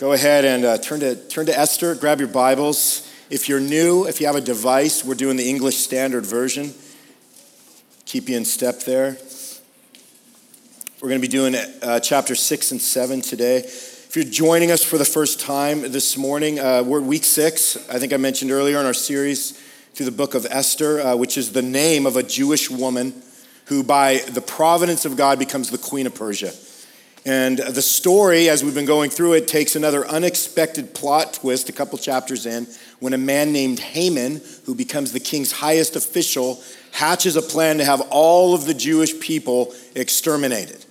Go ahead and uh, turn, to, turn to Esther, grab your Bibles. If you're new, if you have a device, we're doing the English Standard Version. Keep you in step there. We're going to be doing uh, chapter 6 and 7 today. If you're joining us for the first time this morning, uh, we're week 6, I think I mentioned earlier in our series through the book of Esther, uh, which is the name of a Jewish woman who, by the providence of God, becomes the queen of Persia. And the story, as we've been going through it, takes another unexpected plot twist a couple chapters in when a man named Haman, who becomes the king's highest official, hatches a plan to have all of the Jewish people exterminated.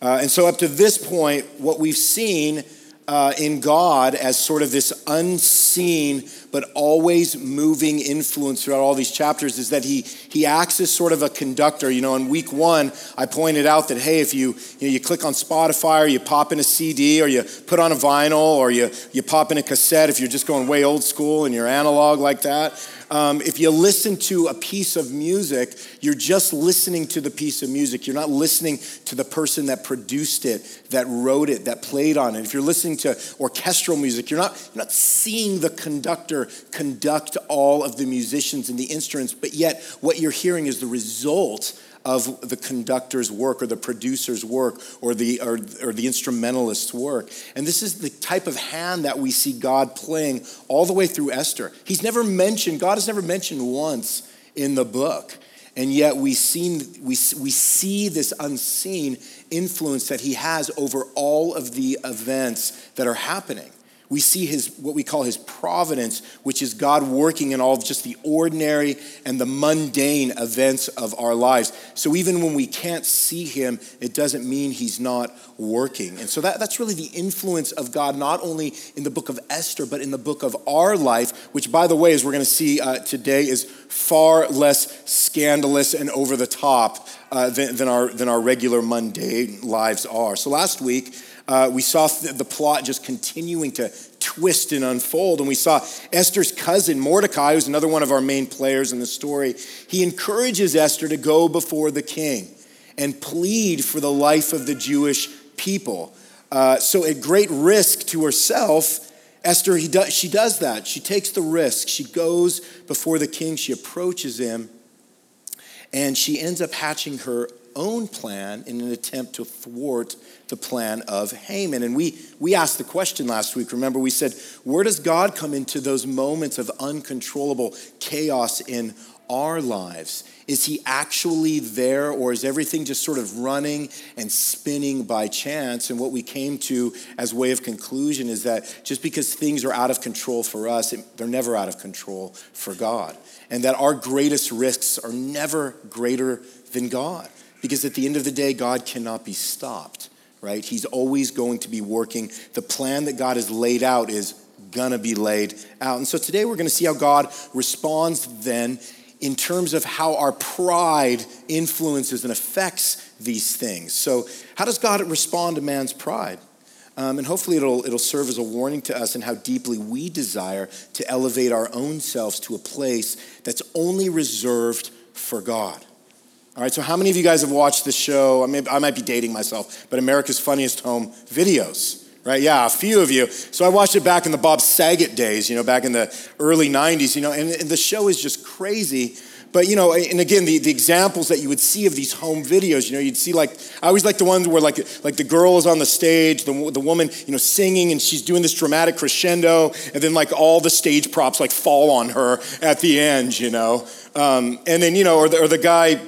Uh, and so, up to this point, what we've seen uh, in God as sort of this unseen but always moving influence throughout all these chapters is that he, he acts as sort of a conductor. You know, in week one, I pointed out that, hey, if you, you, know, you click on Spotify or you pop in a CD or you put on a vinyl or you, you pop in a cassette, if you're just going way old school and you're analog like that, um, if you listen to a piece of music, you're just listening to the piece of music. You're not listening to the person that produced it, that wrote it, that played on it. If you're listening to orchestral music, you're not, you're not seeing the conductor conduct all of the musicians and the instruments, but yet what you're hearing is the result of the conductor's work or the producer's work or the, or, or the instrumentalist's work. And this is the type of hand that we see God playing all the way through Esther. He's never mentioned, God has never mentioned once in the book. And yet we, seen, we, we see this unseen influence that he has over all of the events that are happening we see his what we call his providence, which is God working in all of just the ordinary and the mundane events of our lives. So even when we can't see him, it doesn't mean he's not working. And so that, that's really the influence of God, not only in the book of Esther, but in the book of our life, which, by the way, as we're going to see uh, today, is far less scandalous and over the top uh, than, than, our, than our regular mundane lives are. So last week, uh, we saw the plot just continuing to twist and unfold. And we saw Esther's cousin, Mordecai, who's another one of our main players in the story, he encourages Esther to go before the king and plead for the life of the Jewish people. Uh, so, at great risk to herself, Esther, he does, she does that. She takes the risk. She goes before the king, she approaches him, and she ends up hatching her own plan in an attempt to thwart the plan of Haman. And we, we asked the question last week. Remember, we said, where does God come into those moments of uncontrollable chaos in our lives? Is he actually there, or is everything just sort of running and spinning by chance? And what we came to as way of conclusion is that just because things are out of control for us, they're never out of control for God. And that our greatest risks are never greater than God. Because at the end of the day, God cannot be stopped, right? He's always going to be working. The plan that God has laid out is gonna be laid out. And so today we're gonna see how God responds then in terms of how our pride influences and affects these things. So, how does God respond to man's pride? Um, and hopefully, it'll, it'll serve as a warning to us in how deeply we desire to elevate our own selves to a place that's only reserved for God. All right, so how many of you guys have watched the show? I, may, I might be dating myself, but America's Funniest Home videos, right? Yeah, a few of you. So I watched it back in the Bob Saget days, you know, back in the early 90s, you know, and, and the show is just crazy. But, you know, and again, the, the examples that you would see of these home videos, you know, you'd see like, I always like the ones where like, like the girl is on the stage, the, the woman, you know, singing and she's doing this dramatic crescendo, and then like all the stage props like fall on her at the end, you know. Um, and then, you know, or the, or the guy,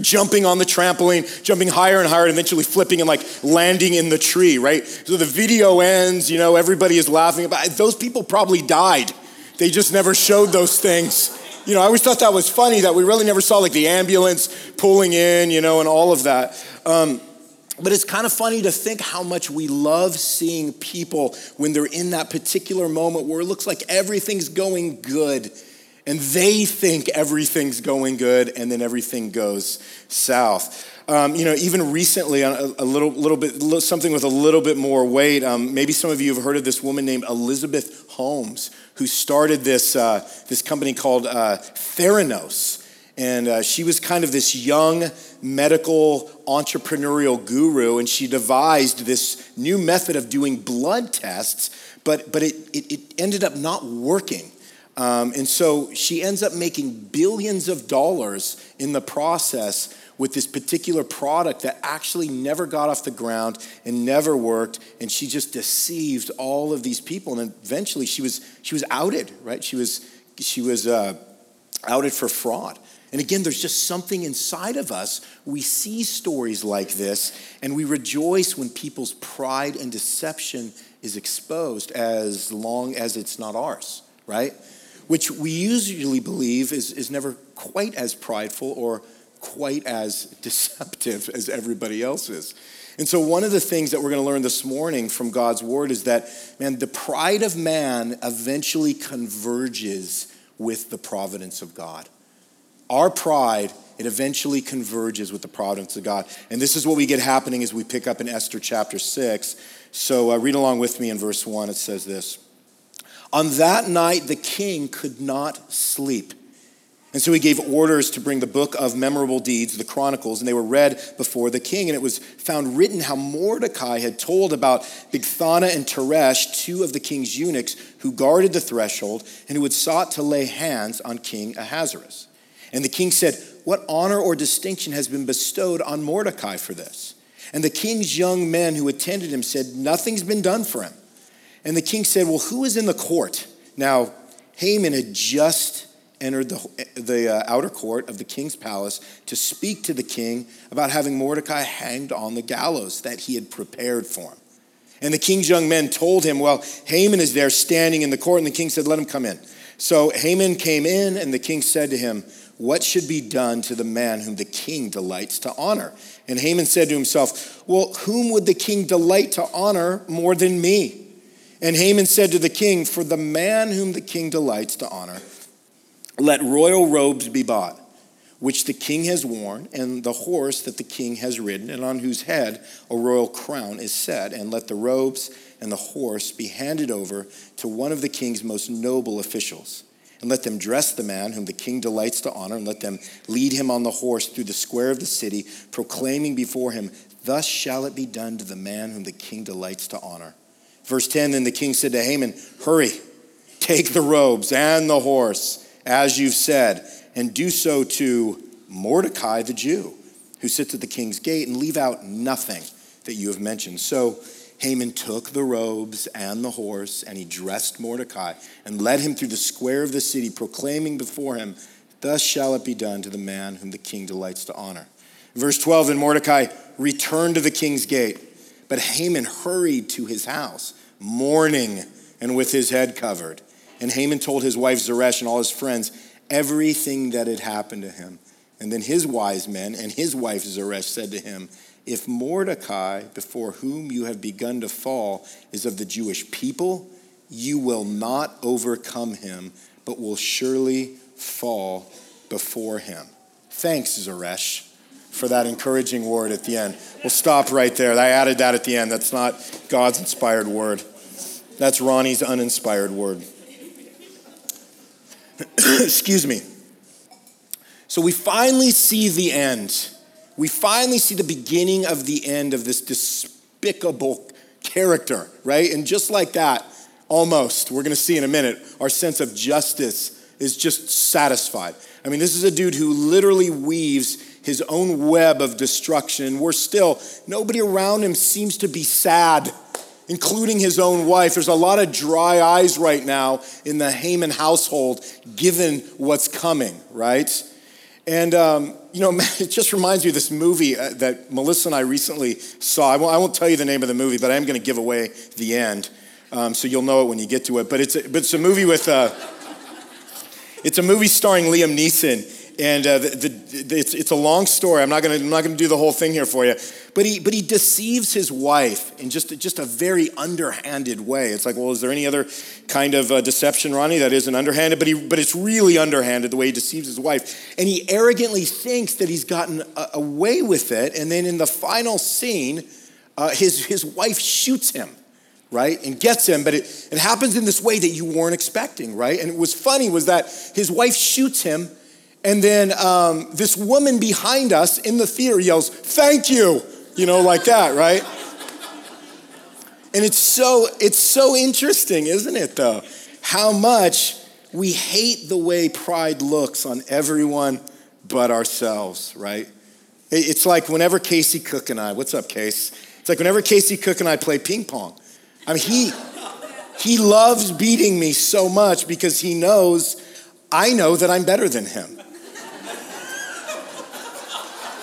jumping on the trampoline, jumping higher and higher, and eventually flipping and like landing in the tree, right? So the video ends, you know, everybody is laughing about it. Those people probably died. They just never showed those things. You know, I always thought that was funny that we really never saw like the ambulance pulling in, you know, and all of that. Um, but it's kind of funny to think how much we love seeing people when they're in that particular moment where it looks like everything's going good and they think everything's going good and then everything goes south. Um, you know, even recently, a, a, little, little bit, something with a little bit more weight. Um, maybe some of you have heard of this woman named Elizabeth Holmes, who started this, uh, this company called uh, Theranos. And uh, she was kind of this young medical entrepreneurial guru, and she devised this new method of doing blood tests, but, but it, it, it ended up not working. Um, and so she ends up making billions of dollars in the process with this particular product that actually never got off the ground and never worked. And she just deceived all of these people. And eventually she was she was outed right? She was she was uh, outed for fraud. And again there's just something inside of us. We see stories like this and we rejoice when people's pride and deception is exposed as long as it's not ours right which we usually believe is, is never quite as prideful or quite as deceptive as everybody else is. And so, one of the things that we're going to learn this morning from God's word is that, man, the pride of man eventually converges with the providence of God. Our pride, it eventually converges with the providence of God. And this is what we get happening as we pick up in Esther chapter 6. So, uh, read along with me in verse 1. It says this On that night, the king could not sleep. And so he gave orders to bring the book of memorable deeds, the Chronicles, and they were read before the king. And it was found written how Mordecai had told about Bigthana and Teresh, two of the king's eunuchs who guarded the threshold and who had sought to lay hands on King Ahasuerus. And the king said, What honor or distinction has been bestowed on Mordecai for this? And the king's young men who attended him said, Nothing's been done for him. And the king said, Well, who is in the court? Now, Haman had just entered the, the uh, outer court of the king's palace to speak to the king about having Mordecai hanged on the gallows that he had prepared for him. And the king's young men told him, Well, Haman is there standing in the court. And the king said, Let him come in. So Haman came in, and the king said to him, What should be done to the man whom the king delights to honor? And Haman said to himself, Well, whom would the king delight to honor more than me? And Haman said to the king, For the man whom the king delights to honor, let royal robes be bought, which the king has worn, and the horse that the king has ridden, and on whose head a royal crown is set. And let the robes and the horse be handed over to one of the king's most noble officials. And let them dress the man whom the king delights to honor, and let them lead him on the horse through the square of the city, proclaiming before him, Thus shall it be done to the man whom the king delights to honor. Verse 10 Then the king said to Haman, Hurry, take the robes and the horse as you've said, and do so to Mordecai the Jew, who sits at the king's gate, and leave out nothing that you have mentioned. So Haman took the robes and the horse, and he dressed Mordecai and led him through the square of the city, proclaiming before him, Thus shall it be done to the man whom the king delights to honor. Verse 12 Then Mordecai returned to the king's gate, but Haman hurried to his house, mourning and with his head covered. And Haman told his wife Zeresh and all his friends everything that had happened to him. And then his wise men and his wife Zeresh said to him, If Mordecai, before whom you have begun to fall, is of the Jewish people, you will not overcome him, but will surely fall before him. Thanks, Zeresh, for that encouraging word at the end. We'll stop right there. I added that at the end. That's not God's inspired word, that's Ronnie's uninspired word. Excuse me. So we finally see the end. We finally see the beginning of the end of this despicable character, right? And just like that, almost, we're gonna see in a minute, our sense of justice is just satisfied. I mean, this is a dude who literally weaves his own web of destruction. We're still, nobody around him seems to be sad including his own wife. There's a lot of dry eyes right now in the Haman household, given what's coming, right? And, um, you know, it just reminds me of this movie uh, that Melissa and I recently saw. I won't, I won't, tell you the name of the movie, but I am going to give away the end. Um, so you'll know it when you get to it. But it's a, but it's a movie with, uh, it's a movie starring Liam Neeson and uh, the, the, it's, it's a long story. I'm not going to do the whole thing here for you. But he, but he deceives his wife in just, just a very underhanded way. It's like, well, is there any other kind of uh, deception, Ronnie, that isn't underhanded? But, he, but it's really underhanded the way he deceives his wife. And he arrogantly thinks that he's gotten a, away with it. And then in the final scene, uh, his, his wife shoots him right and gets him but it, it happens in this way that you weren't expecting right and it was funny was that his wife shoots him And then um, this woman behind us in the theater yells, Thank you, you know, like that, right? And it's so, it's so interesting, isn't it, though? How much we hate the way pride looks on everyone but ourselves, right? It's like whenever Casey Cook and I, what's up, Case? It's like whenever Casey Cook and I play ping pong. I mean, he, he loves beating me so much because he knows I know that I'm better than him.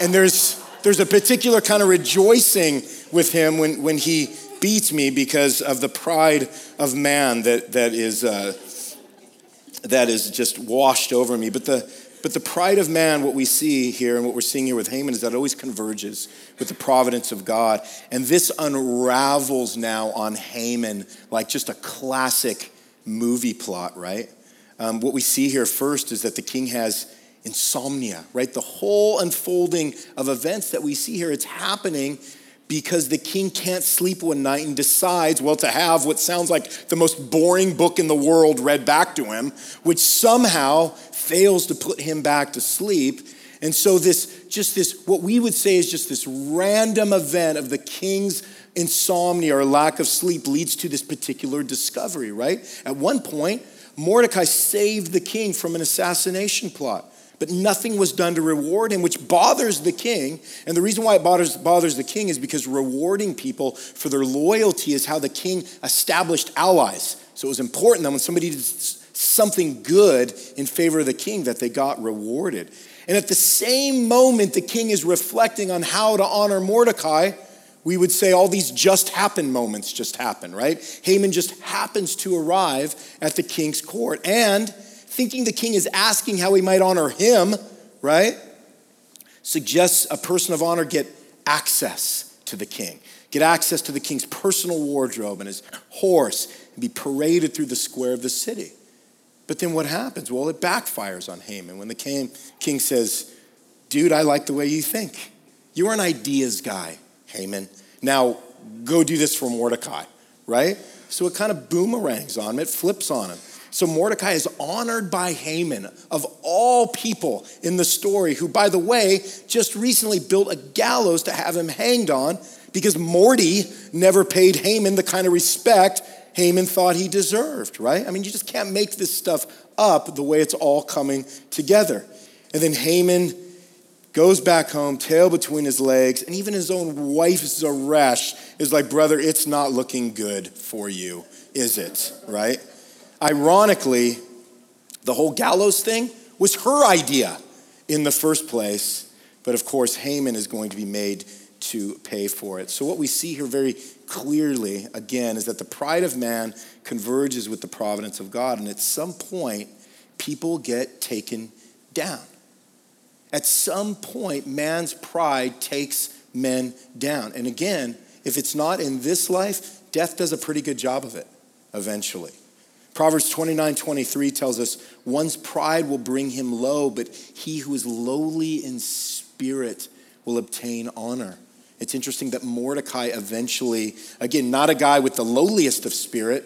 And there's, there's a particular kind of rejoicing with him when, when he beats me because of the pride of man that, that, is, uh, that is just washed over me. But the, but the pride of man, what we see here and what we're seeing here with Haman, is that it always converges with the providence of God. And this unravels now on Haman like just a classic movie plot, right? Um, what we see here first is that the king has insomnia, right? The whole unfolding of events that we see here, it's happening because the king can't sleep one night and decides, well, to have what sounds like the most boring book in the world read back to him, which somehow fails to put him back to sleep. And so, this, just this, what we would say is just this random event of the king's insomnia or lack of sleep leads to this particular discovery, right? At one point, Mordecai saved the king from an assassination plot but nothing was done to reward him, which bothers the king. And the reason why it bothers, bothers the king is because rewarding people for their loyalty is how the king established allies. So it was important that when somebody did something good in favor of the king, that they got rewarded. And at the same moment, the king is reflecting on how to honor Mordecai. We would say all these just happen moments just happen, right? Haman just happens to arrive at the king's court. And thinking the king is asking how he might honor him, right? Suggests a person of honor get access to the king, get access to the king's personal wardrobe and his horse, and be paraded through the square of the city. But then what happens? Well, it backfires on Haman when the king, king says, Dude, I like the way you think. You're an ideas guy, Haman. Now go do this for Mordecai, right? So it kind of boomerangs on him, it flips on him. So Mordecai is honored by Haman, of all people in the story, who, by the way, just recently built a gallows to have him hanged on because Morty never paid Haman the kind of respect Haman thought he deserved, right? I mean, you just can't make this stuff up the way it's all coming together. And then Haman goes back home, tail between his legs, and even his own wife, Zeresh, is like, Brother, it's not looking good for you, is it? Right? Ironically, the whole gallows thing was her idea in the first place, but of course, Haman is going to be made to pay for it. So, what we see here very clearly, again, is that the pride of man converges with the providence of God, and at some point, people get taken down. At some point, man's pride takes men down. And again, if it's not in this life, death does a pretty good job of it eventually. Proverbs 29 23 tells us, one's pride will bring him low, but he who is lowly in spirit will obtain honor. It's interesting that Mordecai eventually, again, not a guy with the lowliest of spirit,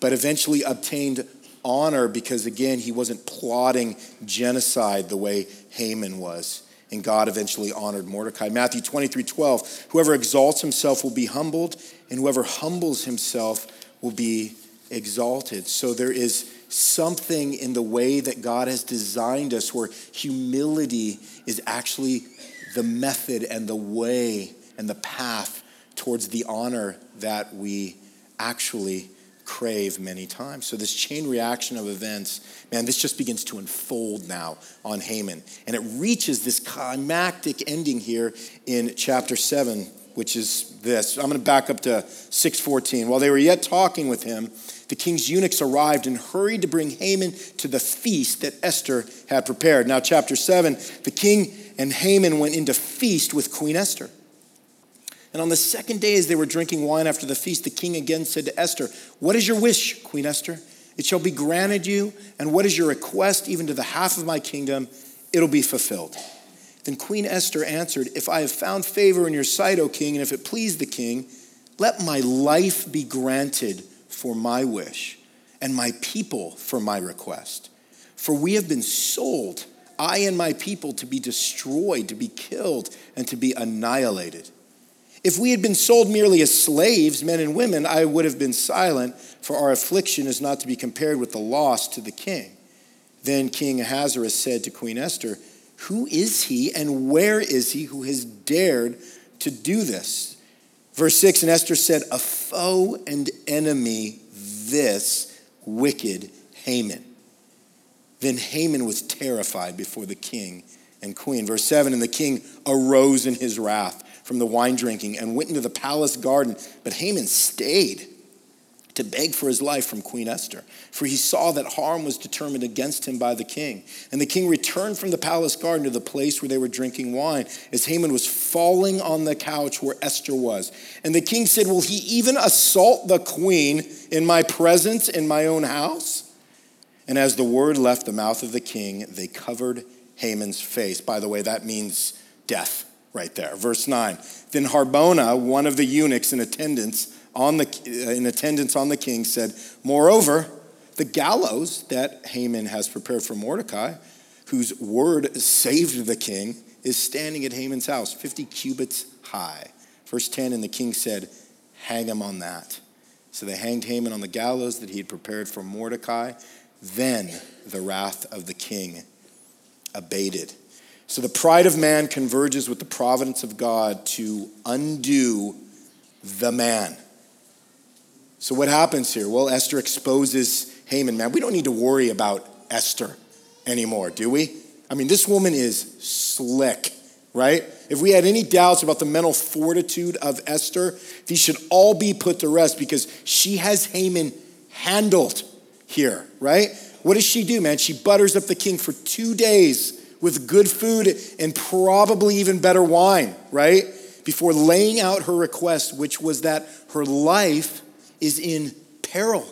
but eventually obtained honor because, again, he wasn't plotting genocide the way Haman was. And God eventually honored Mordecai. Matthew 23 12, whoever exalts himself will be humbled, and whoever humbles himself will be exalted. So there is something in the way that God has designed us where humility is actually the method and the way and the path towards the honor that we actually crave many times. So, this chain reaction of events, man, this just begins to unfold now on Haman. And it reaches this climactic ending here in chapter 7, which is this. I'm going to back up to 614. While they were yet talking with him, the king's eunuchs arrived and hurried to bring Haman to the feast that Esther had prepared. Now, chapter 7, the king and Haman went into feast with Queen Esther. And on the second day, as they were drinking wine after the feast, the king again said to Esther, What is your wish, Queen Esther? It shall be granted you. And what is your request, even to the half of my kingdom? It'll be fulfilled. Then Queen Esther answered, If I have found favor in your sight, O king, and if it please the king, let my life be granted for my wish, and my people for my request. For we have been sold I and my people to be destroyed, to be killed, and to be annihilated. If we had been sold merely as slaves, men and women, I would have been silent, for our affliction is not to be compared with the loss to the king. Then King Ahasuerus said to Queen Esther, Who is he and where is he who has dared to do this? Verse 6 And Esther said, A foe and enemy, this wicked Haman. Then Haman was terrified before the king and queen. Verse 7 And the king arose in his wrath from the wine drinking and went into the palace garden. But Haman stayed to beg for his life from Queen Esther, for he saw that harm was determined against him by the king. And the king returned from the palace garden to the place where they were drinking wine, as Haman was falling on the couch where Esther was. And the king said, Will he even assault the queen in my presence in my own house? And as the word left the mouth of the king, they covered Haman's face. By the way, that means death right there. Verse 9. Then Harbona, one of the eunuchs in attendance on the, uh, in attendance on the king, said, Moreover, the gallows that Haman has prepared for Mordecai, whose word saved the king, is standing at Haman's house, 50 cubits high. Verse 10 And the king said, Hang him on that. So they hanged Haman on the gallows that he had prepared for Mordecai. Then the wrath of the king abated. So the pride of man converges with the providence of God to undo the man. So what happens here? Well, Esther exposes Haman. Man, we don't need to worry about Esther anymore, do we? I mean, this woman is slick, right? If we had any doubts about the mental fortitude of Esther, these should all be put to rest because she has Haman handled here, right? What does she do, man? She butters up the king for two days with good food and probably even better wine, right? Before laying out her request, which was that her life is in peril.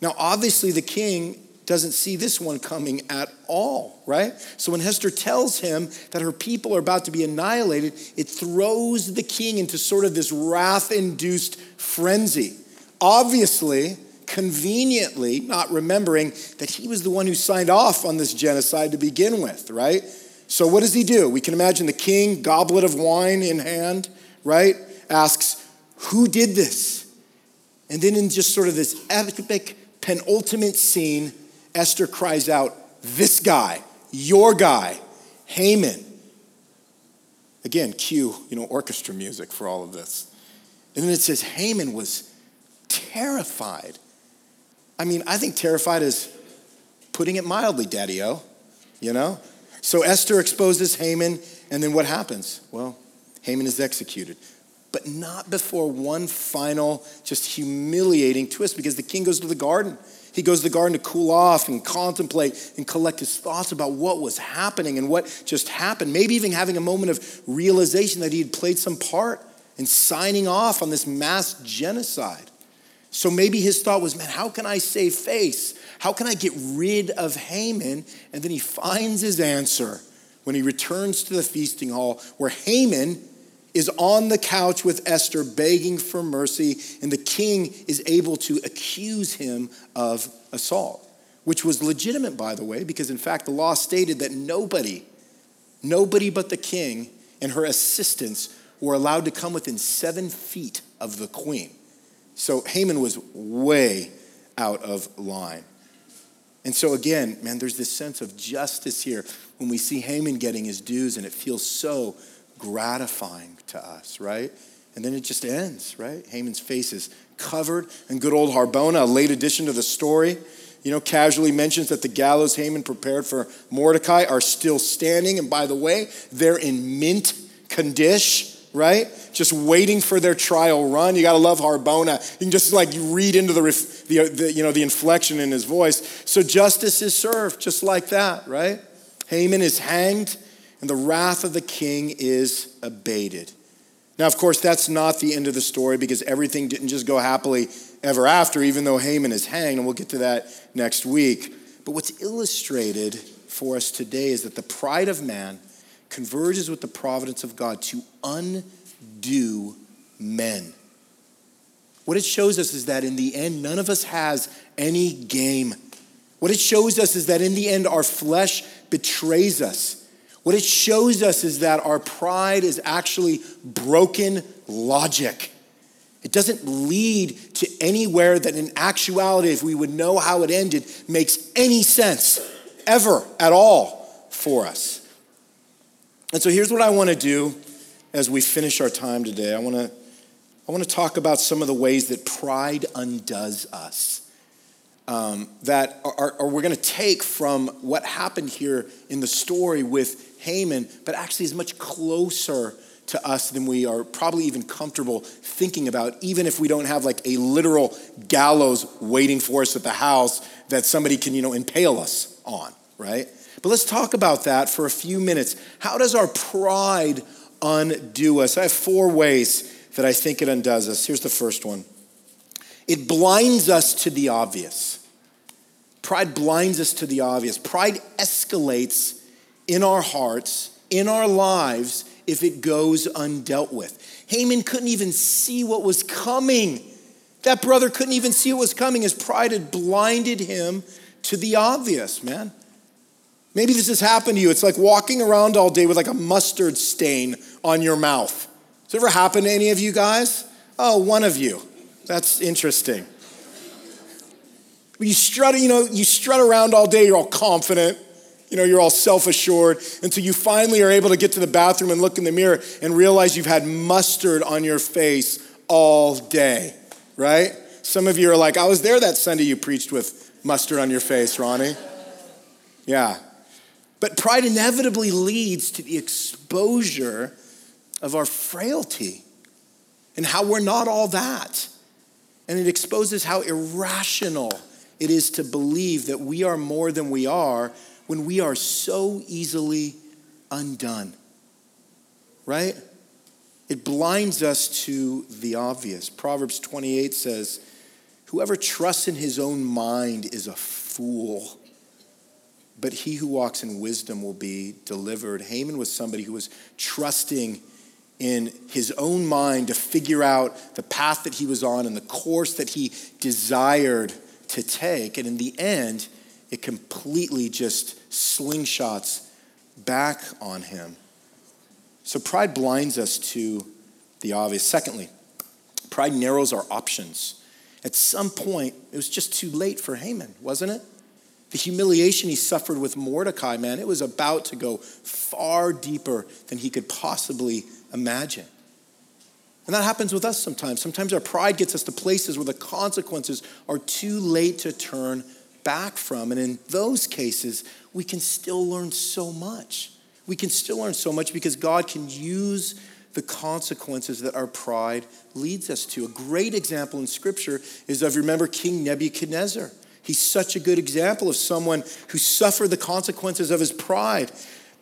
Now, obviously, the king doesn't see this one coming at all, right? So when Esther tells him that her people are about to be annihilated, it throws the king into sort of this wrath induced frenzy. Obviously, conveniently not remembering that he was the one who signed off on this genocide to begin with, right? So what does he do? We can imagine the king, goblet of wine in hand, right? Asks, Who did this? And then in just sort of this epic penultimate scene, Esther cries out, This guy, your guy, Haman. Again, cue, you know, orchestra music for all of this. And then it says Haman was terrified I mean, I think terrified is putting it mildly, Daddy O, you know? So Esther exposes Haman, and then what happens? Well, Haman is executed. But not before one final, just humiliating twist, because the king goes to the garden. He goes to the garden to cool off and contemplate and collect his thoughts about what was happening and what just happened. Maybe even having a moment of realization that he had played some part in signing off on this mass genocide. So maybe his thought was, man, how can I save face? How can I get rid of Haman? And then he finds his answer when he returns to the feasting hall where Haman is on the couch with Esther begging for mercy, and the king is able to accuse him of assault, which was legitimate, by the way, because in fact the law stated that nobody, nobody but the king and her assistants were allowed to come within seven feet of the queen. So Haman was way out of line. And so, again, man, there's this sense of justice here when we see Haman getting his dues, and it feels so gratifying to us, right? And then it just ends, right? Haman's face is covered, and good old Harbona, a late addition to the story, you know, casually mentions that the gallows Haman prepared for Mordecai are still standing. And by the way, they're in mint condition right? Just waiting for their trial run. You got to love Harbona. You can just like read into the, the, the, you know, the inflection in his voice. So justice is served just like that, right? Haman is hanged and the wrath of the king is abated. Now, of course, that's not the end of the story because everything didn't just go happily ever after, even though Haman is hanged, and we'll get to that next week. But what's illustrated for us today is that the pride of man converges with the providence of God to undo men. What it shows us is that in the end, none of us has any game. What it shows us is that in the end, our flesh betrays us. What it shows us is that our pride is actually broken logic. It doesn't lead to anywhere that in actuality, if we would know how it ended, makes any sense ever at all for us. And so here's what I want to do as we finish our time today. I want to I want to talk about some of the ways that pride undoes us um, that are, are we're going to take from what happened here in the story with Haman, but actually is much closer to us than we are probably even comfortable thinking about, even if we don't have like a literal gallows waiting for us at the house that somebody can, you know, impale us on, right? But let's talk about that for a few minutes. How does our pride undo us? I have four ways that I think it undoes us. Here's the first one it blinds us to the obvious. Pride blinds us to the obvious. Pride escalates in our hearts, in our lives, if it goes undealt with. Haman couldn't even see what was coming. That brother couldn't even see what was coming. His pride had blinded him to the obvious, man. Maybe this has happened to you. It's like walking around all day with like a mustard stain on your mouth. Has it ever happened to any of you guys? Oh, one of you. That's interesting. You strut, you know, you strut around all day, you're all confident, you know, you're all self assured until you finally are able to get to the bathroom and look in the mirror and realize you've had mustard on your face all day, right? Some of you are like, I was there that Sunday you preached with mustard on your face, Ronnie. Yeah. But pride inevitably leads to the exposure of our frailty and how we're not all that. And it exposes how irrational it is to believe that we are more than we are when we are so easily undone. Right? It blinds us to the obvious. Proverbs 28 says, Whoever trusts in his own mind is a fool, but he who walks in wisdom will be delivered. Haman was somebody who was trusting in his own mind to figure out the path that he was on and the course that he desired to take. And in the end, it completely just slingshots back on him. So pride blinds us to the obvious. Secondly, pride narrows our options. At some point, it was just too late for Haman, wasn't it? The humiliation he suffered with Mordecai, man, it was about to go far deeper than he could possibly imagine. And that happens with us sometimes. Sometimes our pride gets us to places where the consequences are too late to turn back from. And in those cases, we can still learn so much. We can still learn so much because God can use the consequences that our pride leads us to. A great example in Scripture is of, remember, King Nebuchadnezzar. He's such a good example of someone who suffered the consequences of his pride,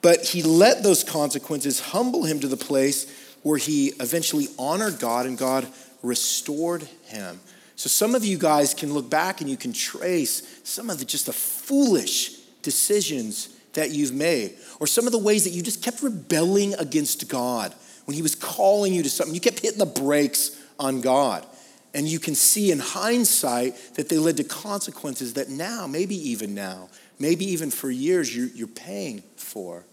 but he let those consequences humble him to the place where he eventually honored God and God restored him. So some of you guys can look back and you can trace some of the just the foolish decisions that you've made, or some of the ways that you just kept rebelling against God when He was calling you to something. You kept hitting the brakes on God. And you can see in hindsight that they led to consequences that now, maybe even now, maybe even for years, you're, you're paying for.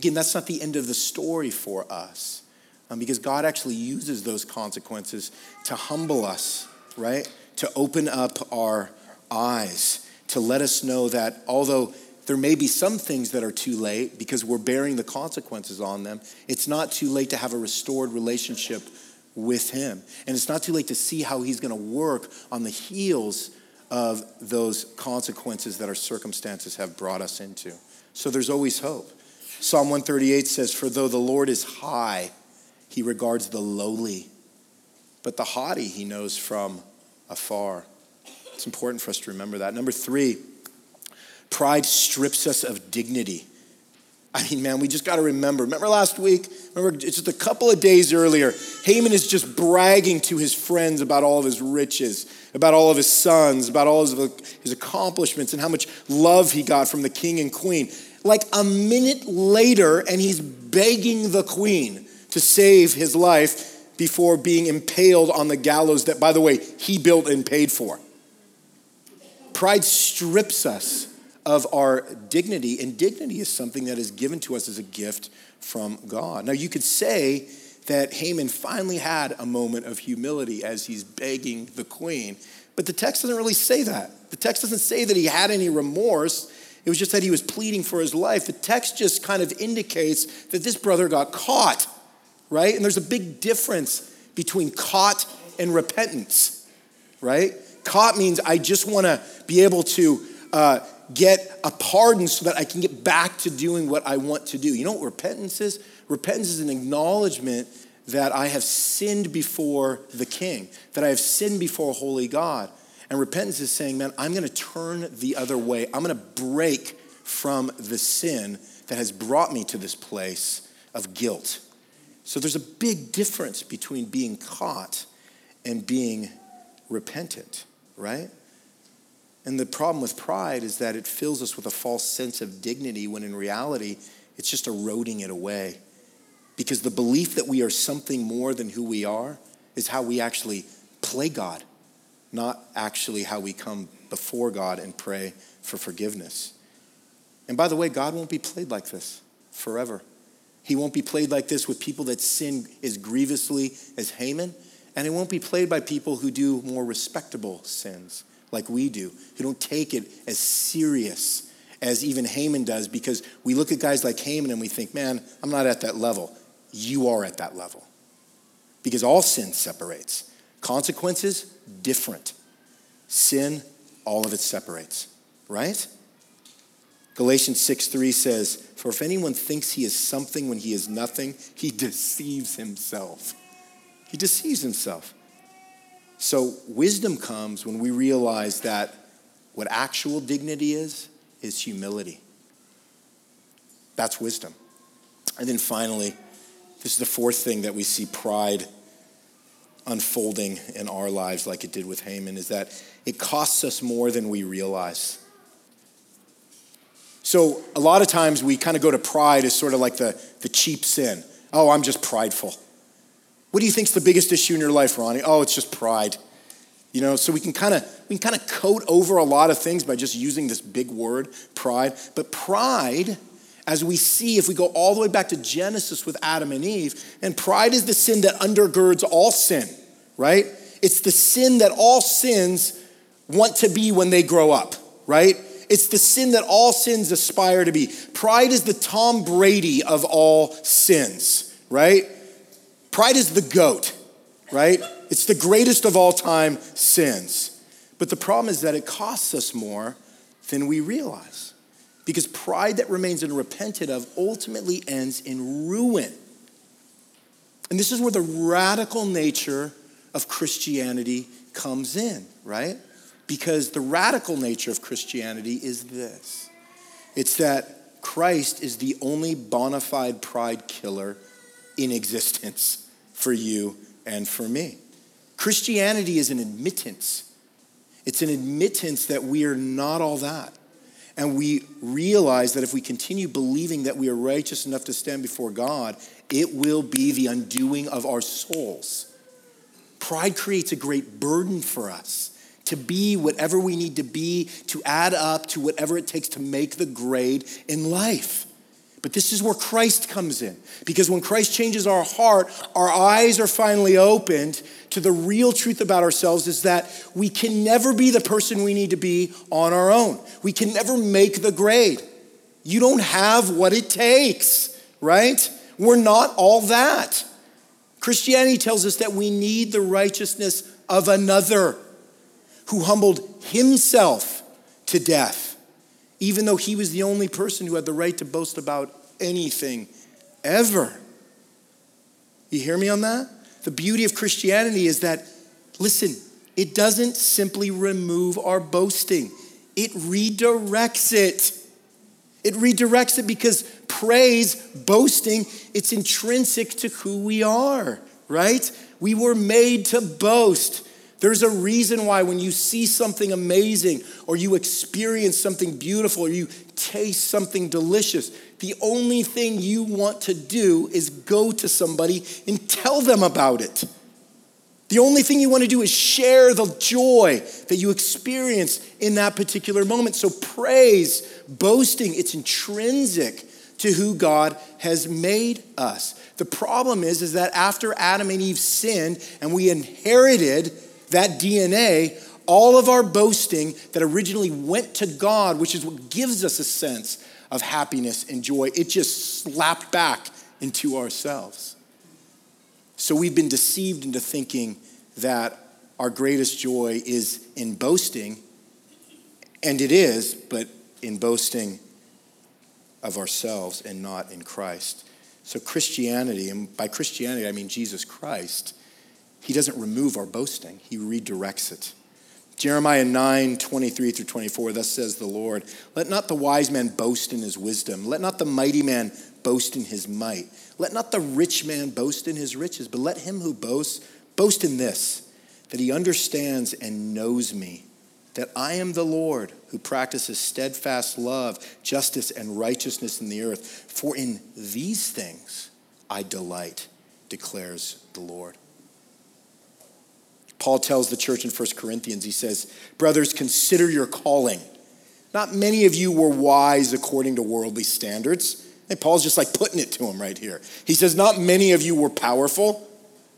Again, that's not the end of the story for us um, because God actually uses those consequences to humble us, right? To open up our eyes, to let us know that although there may be some things that are too late because we're bearing the consequences on them, it's not too late to have a restored relationship with Him. And it's not too late to see how He's going to work on the heels of those consequences that our circumstances have brought us into. So there's always hope. Psalm 138 says, For though the Lord is high, he regards the lowly, but the haughty he knows from afar. It's important for us to remember that. Number three, pride strips us of dignity. I mean, man, we just got to remember. Remember last week? Remember just a couple of days earlier, Haman is just bragging to his friends about all of his riches, about all of his sons, about all of his accomplishments, and how much love he got from the king and queen. Like a minute later, and he's begging the queen to save his life before being impaled on the gallows that, by the way, he built and paid for. Pride strips us of our dignity, and dignity is something that is given to us as a gift from God. Now, you could say that Haman finally had a moment of humility as he's begging the queen, but the text doesn't really say that. The text doesn't say that he had any remorse. It was just that he was pleading for his life. The text just kind of indicates that this brother got caught, right? And there's a big difference between caught and repentance, right? Caught means I just want to be able to uh, get a pardon so that I can get back to doing what I want to do. You know what repentance is? Repentance is an acknowledgement that I have sinned before the king, that I have sinned before holy God. And repentance is saying, man, I'm going to turn the other way. I'm going to break from the sin that has brought me to this place of guilt. So there's a big difference between being caught and being repentant, right? And the problem with pride is that it fills us with a false sense of dignity when in reality, it's just eroding it away. Because the belief that we are something more than who we are is how we actually play God, not actually how we come before God and pray for forgiveness. And by the way, God won't be played like this forever. He won't be played like this with people that sin as grievously as Haman, and it won't be played by people who do more respectable sins like we do, who don't take it as serious as even Haman does, because we look at guys like Haman and we think, man, I'm not at that level. You are at that level. Because all sin separates. Consequences, different. Sin, all of it separates, right? Galatians 6 3 says, For if anyone thinks he is something when he is nothing, he deceives himself. He deceives himself. So, wisdom comes when we realize that what actual dignity is, is humility. That's wisdom. And then finally, this is the fourth thing that we see pride unfolding in our lives, like it did with Haman, is that it costs us more than we realize. So, a lot of times we kind of go to pride as sort of like the, the cheap sin. Oh, I'm just prideful. What do you think's the biggest issue in your life, Ronnie? Oh, it's just pride. You know, so we can kind of we can kind of coat over a lot of things by just using this big word, pride. But pride, as we see, if we go all the way back to Genesis with Adam and Eve, and pride is the sin that undergirds all sin, right? It's the sin that all sins want to be when they grow up, right? It's the sin that all sins aspire to be. Pride is the Tom Brady of all sins, right? Pride is the goat, right? It's the greatest of all time sins. But the problem is that it costs us more than we realize. Because pride that remains unrepented of ultimately ends in ruin. And this is where the radical nature of Christianity comes in, right? Because the radical nature of Christianity is this it's that Christ is the only bona fide pride killer in existence for you and for me. Christianity is an admittance. It's an admittance that we are not all that. And we realize that if we continue believing that we are righteous enough to stand before God, it will be the undoing of our souls. Pride creates a great burden for us to be whatever we need to be, to add up to whatever it takes to make the grade in life. But this is where Christ comes in. Because when Christ changes our heart, our eyes are finally opened to the real truth about ourselves is that we can never be the person we need to be on our own. We can never make the grade. You don't have what it takes, right? We're not all that. Christianity tells us that we need the righteousness of another who humbled himself to death even though he was the only person who had the right to boast about anything ever. You hear me on that? The beauty of Christianity is that, listen, it doesn't simply remove our boasting, it redirects it. It redirects it because praise, boasting, it's intrinsic to who we are, right? We were made to boast. There's a reason why when you see something amazing or you experience something beautiful or you taste something delicious, the only thing you want to do is go to somebody and tell them about it. The only thing you want to do is share the joy that you experience in that particular moment. So, praise, boasting, it's intrinsic to who God has made us. The problem is, is that after Adam and Eve sinned and we inherited that DNA, all of our boasting that originally went to God, which is what gives us a sense of happiness and joy, it just slapped back into ourselves. So we've been deceived into thinking that our greatest joy is in boasting, and it is, but in boasting of ourselves and not in Christ. So, Christianity, and by Christianity I mean Jesus Christ, He doesn't remove our boasting, He redirects it. Jeremiah 9, 23 through 24, thus says the Lord, Let not the wise man boast in his wisdom, let not the mighty man boast in his might. Let not the rich man boast in his riches, but let him who boasts boast in this, that he understands and knows me, that I am the Lord who practices steadfast love, justice, and righteousness in the earth. For in these things I delight, declares the Lord. Paul tells the church in 1 Corinthians, he says, Brothers, consider your calling. Not many of you were wise according to worldly standards. And Paul's just like putting it to him right here. He says, Not many of you were powerful.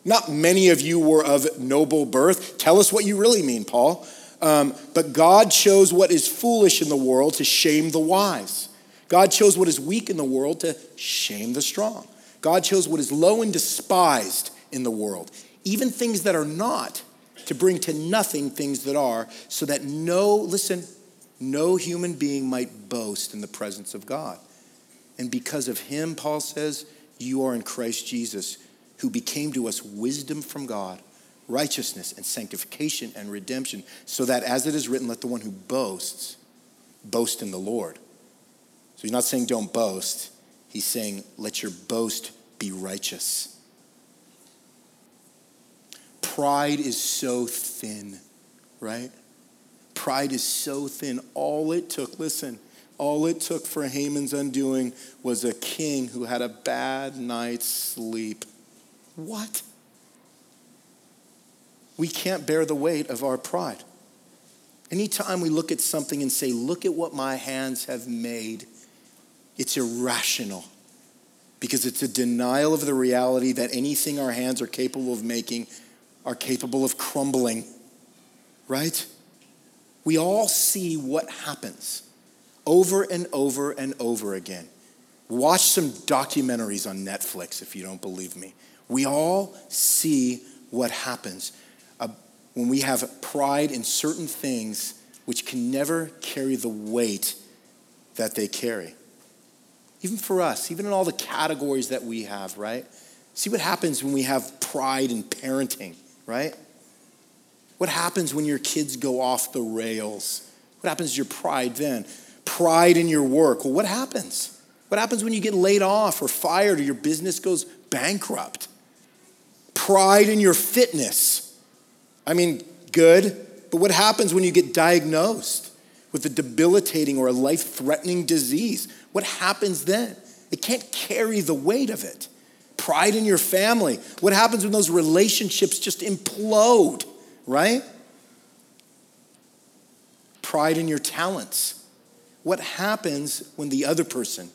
Not many of you were of noble birth. Tell us what you really mean, Paul. Um, but God chose what is foolish in the world to shame the wise. God chose what is weak in the world to shame the strong. God chose what is low and despised in the world, even things that are not, to bring to nothing things that are, so that no, listen, no human being might boast in the presence of God. And because of him, Paul says, you are in Christ Jesus, who became to us wisdom from God, righteousness and sanctification and redemption, so that as it is written, let the one who boasts boast in the Lord. So he's not saying don't boast, he's saying let your boast be righteous. Pride is so thin, right? Pride is so thin. All it took, listen, all it took for Haman's undoing was a king who had a bad night's sleep. What? We can't bear the weight of our pride. Anytime we look at something and say, Look at what my hands have made, it's irrational because it's a denial of the reality that anything our hands are capable of making are capable of crumbling, right? We all see what happens over and over and over again. Watch some documentaries on Netflix if you don't believe me. We all see what happens uh, when we have pride in certain things which can never carry the weight that they carry. Even for us, even in all the categories that we have, right? See what happens when we have pride in parenting, right? What happens when your kids go off the rails? What happens to your pride then? Pride in your work. Well, what happens? What happens when you get laid off or fired or your business goes bankrupt? Pride in your fitness. I mean, good, but what happens when you get diagnosed with a debilitating or a life threatening disease? What happens then? It can't carry the weight of it. Pride in your family. What happens when those relationships just implode, right? Pride in your talents. What happens when the other person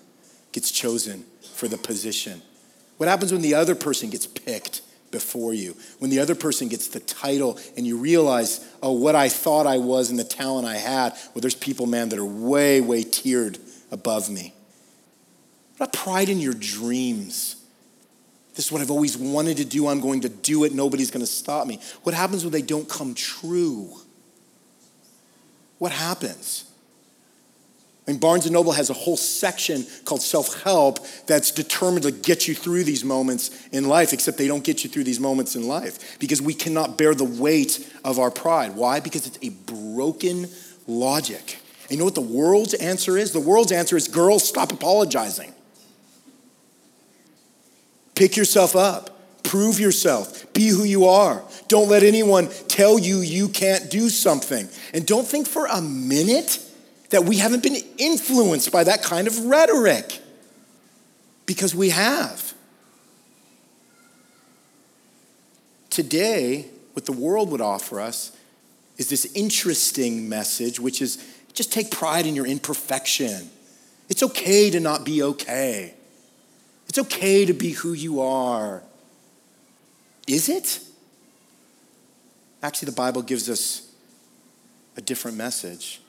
gets chosen for the position? What happens when the other person gets picked before you? When the other person gets the title and you realize, oh, what I thought I was and the talent I had, well, there's people, man, that are way, way tiered above me. What about pride in your dreams? This is what I've always wanted to do. I'm going to do it. Nobody's going to stop me. What happens when they don't come true? What happens? I mean, Barnes and Noble has a whole section called self help that's determined to get you through these moments in life, except they don't get you through these moments in life because we cannot bear the weight of our pride. Why? Because it's a broken logic. And you know what the world's answer is? The world's answer is girls, stop apologizing. Pick yourself up. Prove yourself. Be who you are. Don't let anyone tell you you can't do something. And don't think for a minute that we haven't been influenced by that kind of rhetoric, because we have. Today, What the world would offer us is this interesting message, which is just take pride in your imperfection. It's okay to not be okay. It's okay to be who you are. Is it? Actually, the Bible gives us a different message.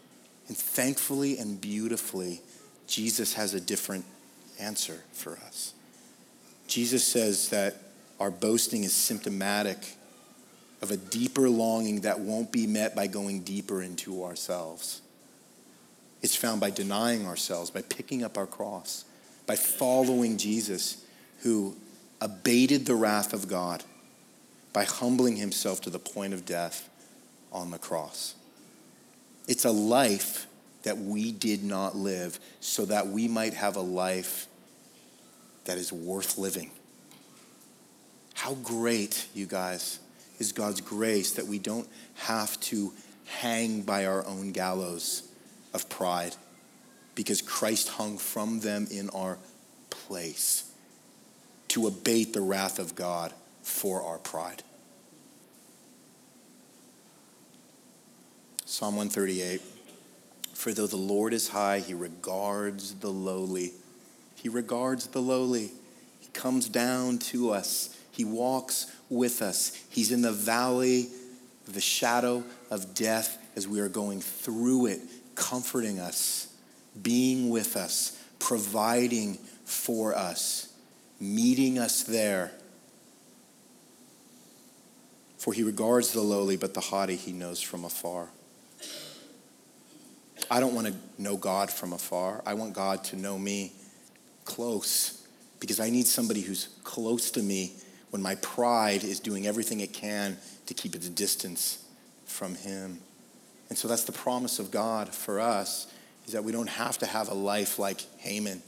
And thankfully and beautifully, Jesus has a different answer for us. Jesus says that our boasting is symptomatic of a deeper longing that won't be met by going deeper into ourselves. It's found by denying ourselves, by picking up our cross, by following Jesus, who abated the wrath of God by humbling himself to the point of death on the cross. It's a life that we did not live so that we might have a life that is worth living. How great, you guys, is God's grace that we don't have to hang by our own gallows of pride because Christ hung from them in our place to abate the wrath of God for our pride. Psalm 138 For though the Lord is high, he regards the lowly. He regards the lowly. He comes down to us. He walks with us. He's in the valley the shadow of death as we are going through it, comforting us, being with us, providing for us, meeting us there. For he regards the lowly, but the haughty he knows from afar. I don't want to know God from afar. I want God to know me close because I need somebody who's close to me when my pride is doing everything it can to keep its distance from him. And so that's the promise of God for us is that we don't have to have a life like Haman.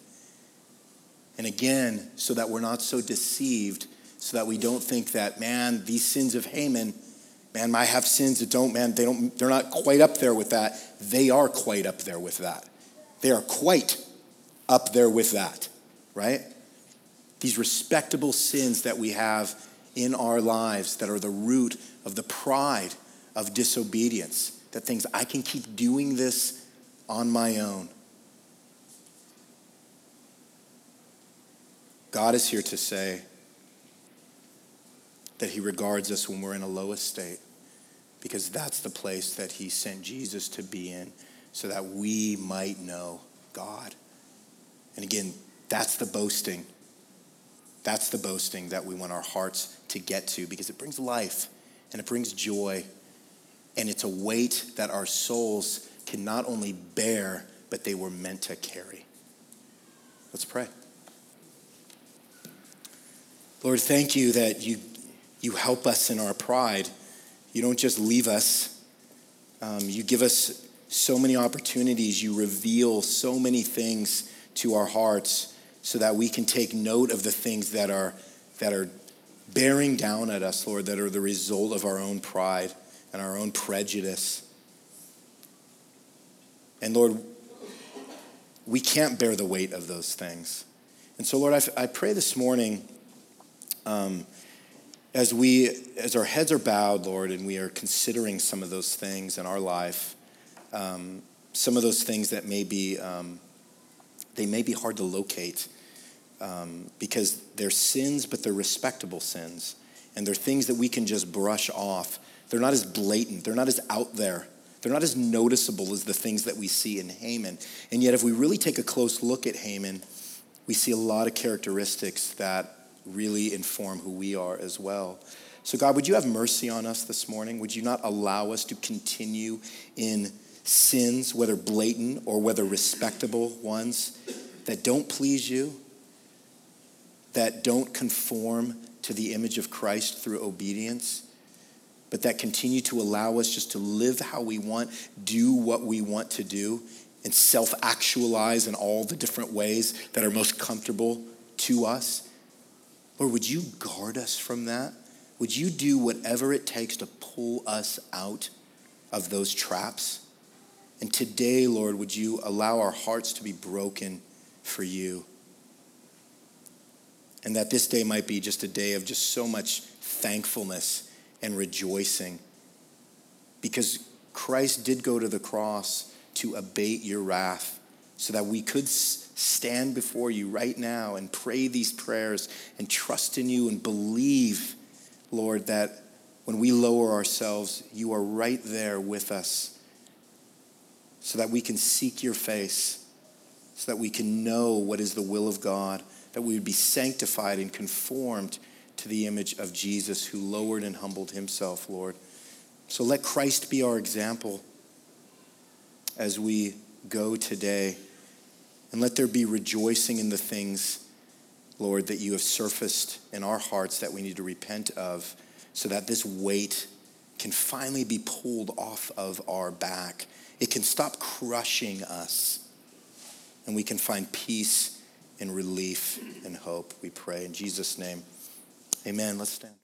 And again, so that we're not so deceived, so that we don't think that, man, these sins of Haman, man, I have sins that don't, man, they don't, they're not quite up there with that. They are quite up there with that. They are quite up there with that, right? these respectable sins that we have in our lives that are the root of the pride of disobedience. That things, I can keep doing this on my own. God is here to say that He regards us when we're in a low estate because that's the place that He sent Jesus to be in so that we might know God. And again, that's the boasting that's the boasting that we want our hearts to get to because it brings life and it brings joy. And it's a weight that our souls can not only bear, but they were meant to carry. Let's pray. Lord, thank you that you, you help us in our pride. You don't just leave us, um, you give us so many opportunities. You reveal so many things to our hearts so that we can take note of the things that are, that are bearing down at us, Lord, that are the result of our own pride and our own prejudice. And Lord, we can't bear the weight of those things. And so, Lord, I, I pray this morning um, as we, as our heads are bowed, Lord, and we are considering some of those things in our life, um, some of those things that may be um, they may be hard to locate um, because they're sins, but they're respectable sins. And they're things that we can just brush off. They're not as blatant, they're not as out there, they're not as noticeable as the things that we see in Haman. And yet, if we really take a close look at Haman, we see a lot of characteristics that really inform who we are as well. So, God, would you have mercy on us this morning? Would you not allow us to continue in sins, whether blatant or whether respectable ones, that don't please you, that don't conform to the image of Christ through obedience, but that continue to allow us just to live how we want, do what we want to do, and self actualize in all the different ways that are most comfortable to us. Lord, would you guard us from that? Would you do whatever it takes to pull us out of those traps? And today, Lord, would you allow our hearts to be broken for you? And that this day might be just a day of just so much thankfulness and rejoicing. Because Christ did go to the cross to abate your wrath so that we could stand before you right now and pray these prayers and trust in you and believe, Lord, that when we lower ourselves, you are right there with us so that we can seek your face, so that we can know what is the will of God, that we would be sanctified and conformed to the image of Jesus who lowered and humbled himself, Lord. So let Christ be our example as we go today. And let there be rejoicing in the things, Lord, that you have surfaced in our hearts that we need to repent of so that this weight can finally be pulled off of our back. It can stop crushing us, and we can find peace and relief and hope. We pray in Jesus' name. Amen. Let's stand.